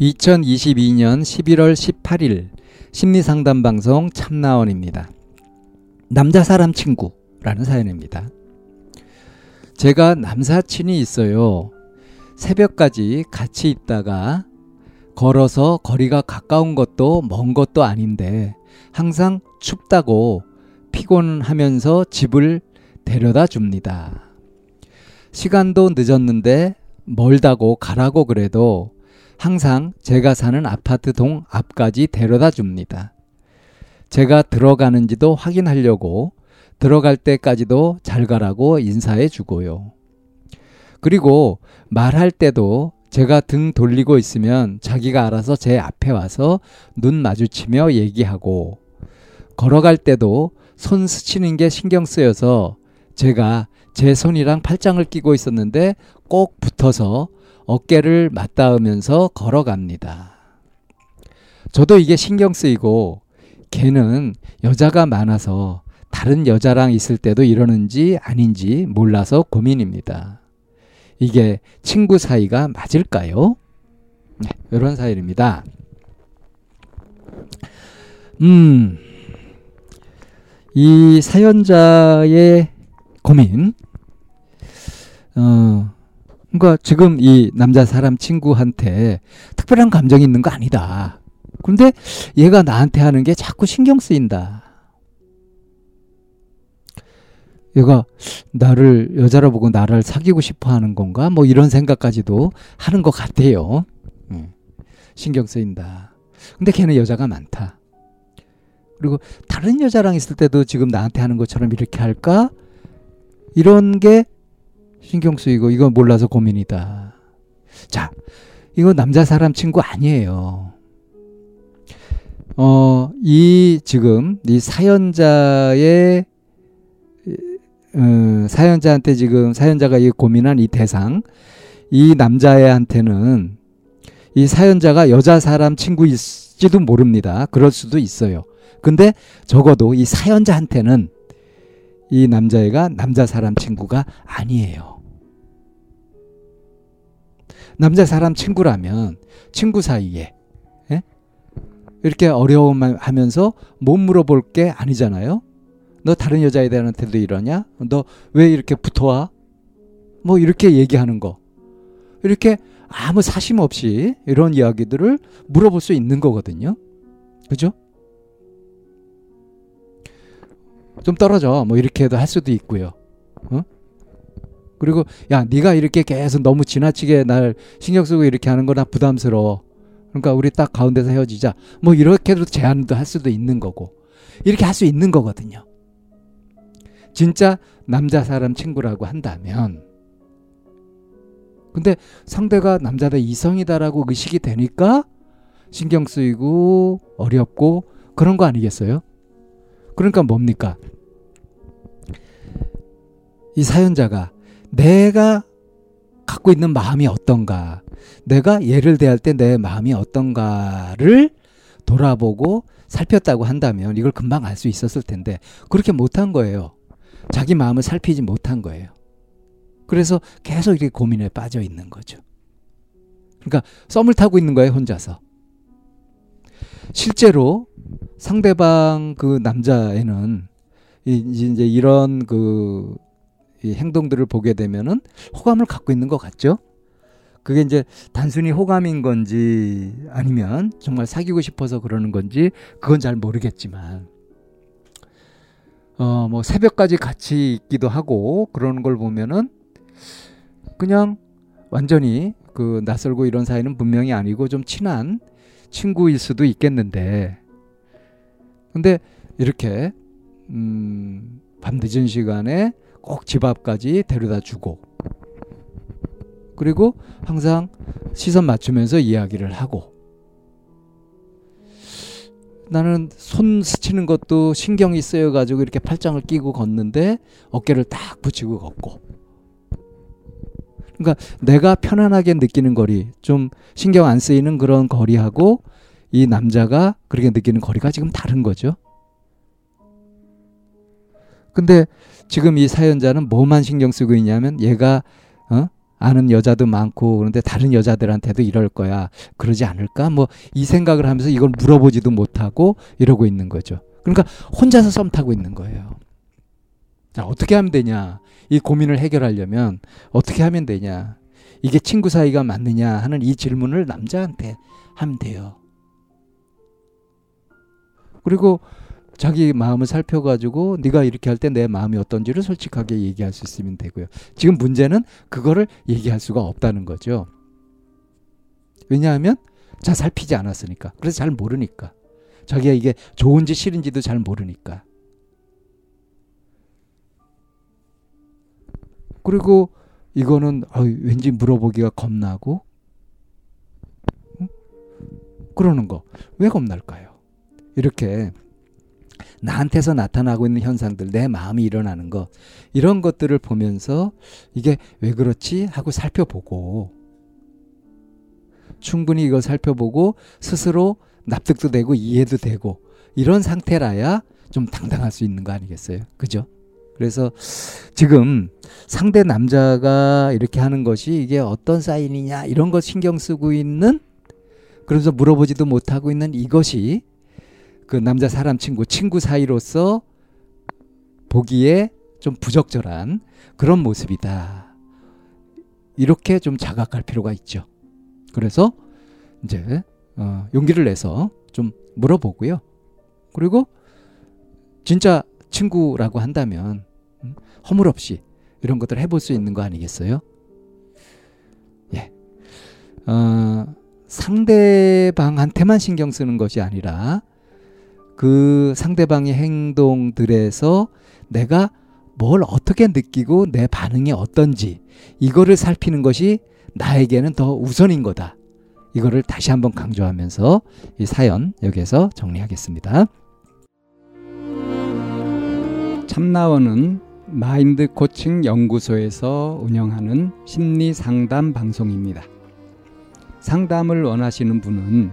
2022년 11월 18일 심리상담 방송 참나원입니다. 남자 사람 친구라는 사연입니다. 제가 남사친이 있어요. 새벽까지 같이 있다가 걸어서 거리가 가까운 것도 먼 것도 아닌데 항상 춥다고 피곤하면서 집을 데려다 줍니다. 시간도 늦었는데 멀다고 가라고 그래도 항상 제가 사는 아파트 동 앞까지 데려다 줍니다. 제가 들어가는지도 확인하려고 들어갈 때까지도 잘 가라고 인사해 주고요. 그리고 말할 때도 제가 등 돌리고 있으면 자기가 알아서 제 앞에 와서 눈 마주치며 얘기하고 걸어갈 때도 손 스치는 게 신경 쓰여서 제가 제 손이랑 팔짱을 끼고 있었는데 꼭 붙어서 어깨를 맞닿으면서 걸어갑니다. 저도 이게 신경 쓰이고 걔는 여자가 많아서 다른 여자랑 있을 때도 이러는지 아닌지 몰라서 고민입니다. 이게 친구 사이가 맞을까요? 네, 이런 사연입니다. 음, 이 사연자의 고민, 어, 그러니까 지금 이 남자 사람 친구한테 특별한 감정이 있는 거 아니다. 근데 얘가 나한테 하는 게 자꾸 신경 쓰인다. 얘가 나를 여자로 보고 나를 사귀고 싶어 하는 건가? 뭐 이런 생각까지도 하는 것 같아요. 음, 신경 쓰인다. 근데 걔는 여자가 많다. 그리고 다른 여자랑 있을 때도 지금 나한테 하는 것처럼 이렇게 할까? 이런 게 신경 쓰이고 이거 몰라서 고민이다. 자, 이거 남자 사람 친구 아니에요. 어, 이 지금 이 사연자의 어, 사연자한테 지금 사연자가 이 고민한 이 대상 이 남자애한테는 이 사연자가 여자 사람 친구일지도 모릅니다. 그럴 수도 있어요. 근데 적어도 이 사연자한테는 이 남자애가 남자 사람 친구가 아니에요. 남자 사람 친구라면 친구 사이에 예? 이렇게 어려움하면서 못 물어볼 게 아니잖아요. 너 다른 여자애들한테도 이러냐? 너 왜 이렇게 붙어와? 뭐 이렇게 얘기하는 거. 이렇게 아무 사심 없이 이런 이야기들을 물어볼 수 있는 거거든요. 그죠? 좀 떨어져. 뭐 이렇게 해도 할 수도 있고요. 어? 그리고 야, 네가 이렇게 계속 너무 지나치게 날 신경 쓰고 이렇게 하는 거나 부담스러워. 그러니까 우리 딱 가운데서 헤어지자. 뭐 이렇게도 제안도 할 수도 있는 거고. 이렇게 할 수 있는 거거든요. 진짜 남자 사람 친구라고 한다면 근데 상대가 남자다 이성이다라고 의식이 되니까 신경 쓰이고 어렵고 그런 거 아니겠어요? 그러니까 뭡니까? 이 사연자가 내가 갖고 있는 마음이 어떤가, 내가 얘를 대할 때 내 마음이 어떤가를 돌아보고 살폈다고 한다면 이걸 금방 알 수 있었을 텐데 그렇게 못한 거예요. 자기 마음을 살피지 못한 거예요. 그래서 계속 이렇게 고민에 빠져 있는 거죠. 그러니까 썸을 타고 있는 거예요, 혼자서. 실제로 상대방 그 남자애는 이제 이런 그 행동들을 보게 되면은 호감을 갖고 있는 것 같죠? 그게 이제 단순히 호감인 건지 아니면 정말 사귀고 싶어서 그러는 건지 그건 잘 모르겠지만 어, 뭐 새벽까지 같이 있기도 하고 그러는 걸 보면은 그냥 완전히 그 낯설고 이런 사이는 분명히 아니고 좀 친한 친구일 수도 있겠는데 근데 이렇게 음, 밤 늦은 시간에 꼭 집 앞까지 데려다 주고 그리고 항상 시선 맞추면서 이야기를 하고 나는 손 스치는 것도 신경이 쓰여 가지고 이렇게 팔짱을 끼고 걷는데 어깨를 딱 붙이고 걷고. 그러니까 내가 편안하게 느끼는 거리, 좀 신경 안 쓰이는 그런 거리하고 이 남자가 그렇게 느끼는 거리가 지금 다른 거죠. 근데 지금 이 사연자는 뭐만 신경 쓰고 있냐면 얘가 어? 아는 여자도 많고 그런데 다른 여자들한테도 이럴 거야. 그러지 않을까? 뭐 이 생각을 하면서 이걸 물어보지도 못하고 이러고 있는 거죠. 그러니까 혼자서 썸 타고 있는 거예요. 자, 어떻게 하면 되냐? 이 고민을 해결하려면 어떻게 하면 되냐? 이게 친구 사이가 맞느냐 하는 이 질문을 남자한테 하면 돼요. 그리고 자기 마음을 살펴가지고 네가 이렇게 할 때 내 마음이 어떤지를 솔직하게 얘기할 수 있으면 되고요. 지금 문제는 그거를 얘기할 수가 없다는 거죠. 왜냐하면 잘 살피지 않았으니까. 그래서 잘 모르니까. 자기가 이게 좋은지 싫은지도 잘 모르니까. 그리고 이거는 어, 왠지 물어보기가 겁나고 응? 그러는 거 왜 겁날까요? 이렇게 나한테서 나타나고 있는 현상들, 내 마음이 일어나는 것, 이런 것들을 보면서 이게 왜 그렇지? 하고 살펴보고, 충분히 이걸 살펴보고 스스로 납득도 되고 이해도 되고, 이런 상태라야 좀 당당할 수 있는 거 아니겠어요? 그죠? 그래서 지금 상대 남자가 이렇게 하는 것이 이게 어떤 사인이냐, 이런 것 신경 쓰고 있는, 그래서 물어보지도 못하고 있는 이것이 그 남자 사람 친구 친구 사이로서 보기에 좀 부적절한 그런 모습이다. 이렇게 좀 자각할 필요가 있죠. 그래서 이제 어, 용기를 내서 좀 물어보고요. 그리고 진짜 친구라고 한다면 음, 허물 없이 이런 것들을 해볼 수 있는 거 아니겠어요? 예. 어, 상대방한테만 신경 쓰는 것이 아니라 그 상대방의 행동들에서 내가 뭘 어떻게 느끼고 내 반응이 어떤지 이거를 살피는 것이 나에게는 더 우선인 거다. 이거를 다시 한번 강조하면서 이 사연 여기에서 정리하겠습니다. 참나원은 마인드 코칭 연구소에서 운영하는 심리 상담 방송입니다. 상담을 원하시는 분은